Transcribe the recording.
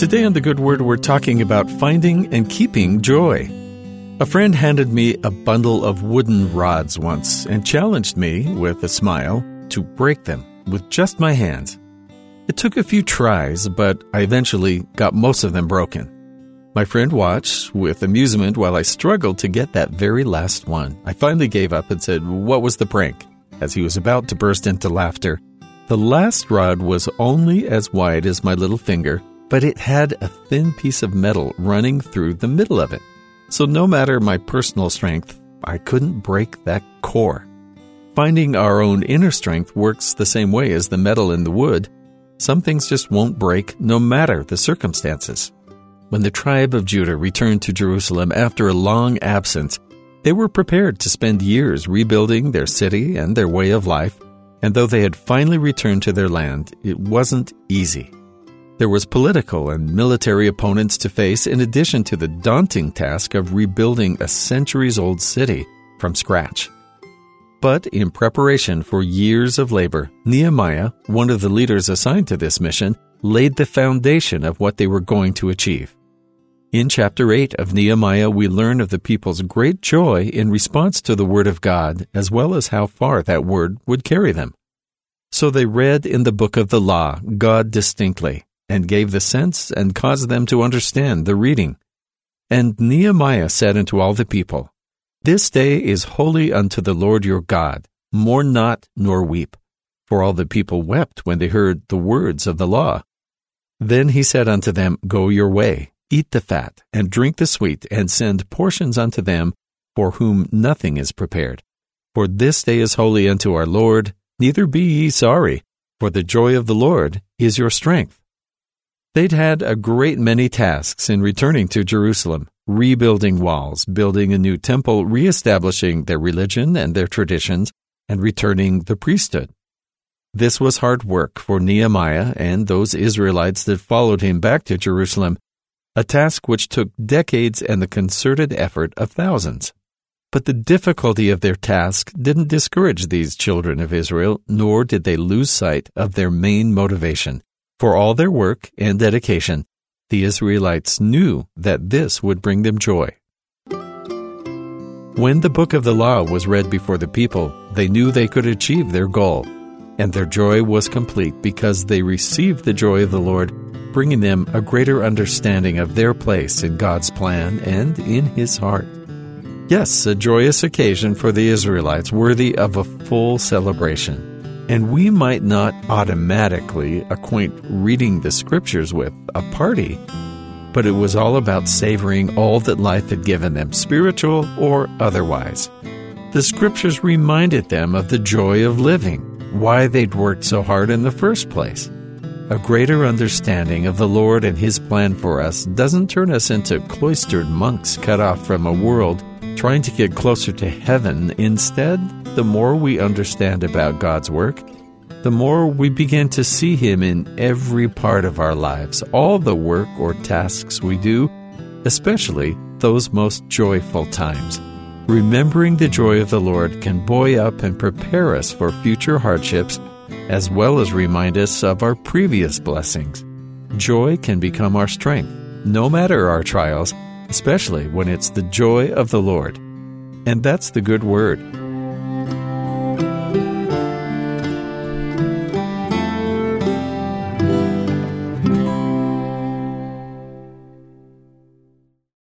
Today on The Good Word, we're talking about finding and keeping joy. A friend handed me a bundle of wooden rods once and challenged me, with a smile, to break them with just my hands. It took a few tries, but I eventually got most of them broken. My friend watched with amusement while I struggled to get that very last one. I finally gave up and said, What was the prank? As he was about to burst into laughter. The last rod was only as wide as my little finger, but it had a thin piece of metal running through the middle of it. So no matter my personal strength, I couldn't break that core. Finding our own inner strength works the same way as the metal in the wood. Some things just won't break no matter the circumstances. When the tribe of Judah returned to Jerusalem after a long absence, they were prepared to spend years rebuilding their city and their way of life, and though they had finally returned to their land, it wasn't easy. There was political and military opponents to face in addition to the daunting task of rebuilding a centuries old city from scratch. But in preparation for years of labor, Nehemiah, one of the leaders assigned to this mission, laid the foundation of what they were going to achieve. In chapter 8 of Nehemiah, we learn of the people's great joy in response to the Word of God, as well as how far that Word would carry them. So they read in the book of the law God distinctly, and gave the sense and caused them to understand the reading. And Nehemiah said unto all the people, This day is holy unto the Lord your God. Mourn not nor weep. For all the people wept when they heard the words of the law. Then he said unto them, Go your way, eat the fat, and drink the sweet, and send portions unto them for whom nothing is prepared. For this day is holy unto our Lord, neither be ye sorry, for the joy of the Lord is your strength. They'd had a great many tasks in returning to Jerusalem, rebuilding walls, building a new temple, reestablishing their religion and their traditions, and returning the priesthood. This was hard work for Nehemiah and those Israelites that followed him back to Jerusalem, a task which took decades and the concerted effort of thousands. But the difficulty of their task didn't discourage these children of Israel, nor did they lose sight of their main motivation for all their work and dedication, the Israelites knew that this would bring them joy. When the book of the law was read before the people, they knew they could achieve their goal, and their joy was complete because they received the joy of the Lord, bringing them a greater understanding of their place in God's plan and in His heart. Yes, a joyous occasion for the Israelites worthy of a full celebration and we might not automatically acquaint reading the scriptures with a party, but it was all about savoring all that life had given them, spiritual or otherwise. The scriptures reminded them of the joy of living, why they'd worked so hard in the first place. A greater understanding of the Lord and His plan for us doesn't turn us into cloistered monks cut off from a world trying to get closer to heaven. Instead, the more we understand about God's work, the more we begin to see Him in every part of our lives, all the work or tasks we do, especially those most joyful times. Remembering the joy of the Lord can buoy up and prepare us for future hardships, as well as remind us of our previous blessings. Joy can become our strength, no matter our trials, especially when it's the joy of the Lord. And that's the good word.